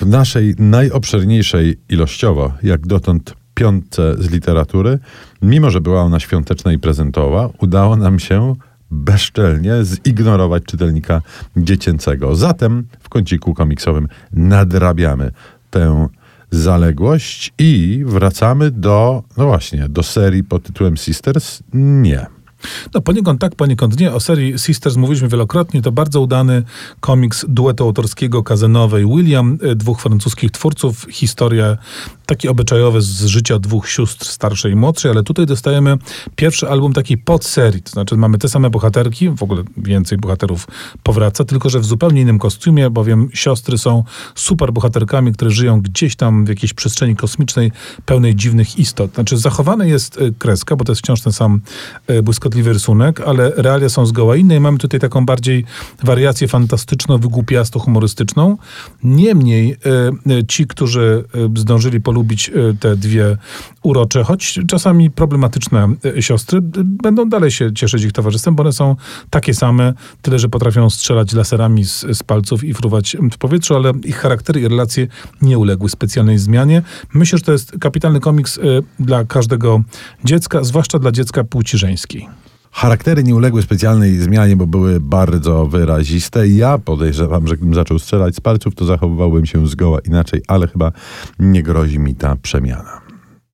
W naszej najobszerniejszej ilościowo, jak dotąd piątce z literatury, mimo że była ona świąteczna i prezentowa, udało nam się bezczelnie zignorować czytelnika dziecięcego. Zatem w kąciku komiksowym nadrabiamy tę zaległość i wracamy do, no właśnie, do serii pod tytułem Sisters? Nie. No poniekąd tak, poniekąd nie. O serii Sisters mówiliśmy wielokrotnie. To bardzo udany komiks duetu autorskiego Kazenowej William, y, dwóch francuskich twórców. Historia taki obyczajowy z życia dwóch sióstr, starszej i młodszej, ale tutaj dostajemy pierwszy album takiej podserii. To znaczy mamy te same bohaterki, w ogóle więcej bohaterów powraca, tylko że w zupełnie innym kostiumie, bowiem siostry są super bohaterkami, które żyją gdzieś tam w jakiejś przestrzeni kosmicznej, pełnej dziwnych istot. Znaczy zachowana jest y, kreska, bo to jest wciąż ten sam y, błyskotliwy rysunek, ale realia są zgoła inne i mamy tutaj taką bardziej wariację fantastyczną, wygłupiasto-humorystyczną. Niemniej y, ci, którzy zdążyli polubić lubić te dwie urocze, choć czasami problematyczne siostry, będą dalej się cieszyć ich towarzystwem, bo one są takie same, tyle że potrafią strzelać laserami z, z palców i fruwać w powietrzu, ale ich charaktery i relacje nie uległy specjalnej zmianie. Myślę, że to jest kapitalny komiks dla każdego dziecka, zwłaszcza dla dziecka płci żeńskiej. Charaktery nie uległy specjalnej zmianie, bo były bardzo wyraziste. Ja podejrzewam, że gdybym zaczął strzelać z palców, to zachowywałbym się zgoła inaczej, ale chyba nie grozi mi ta przemiana.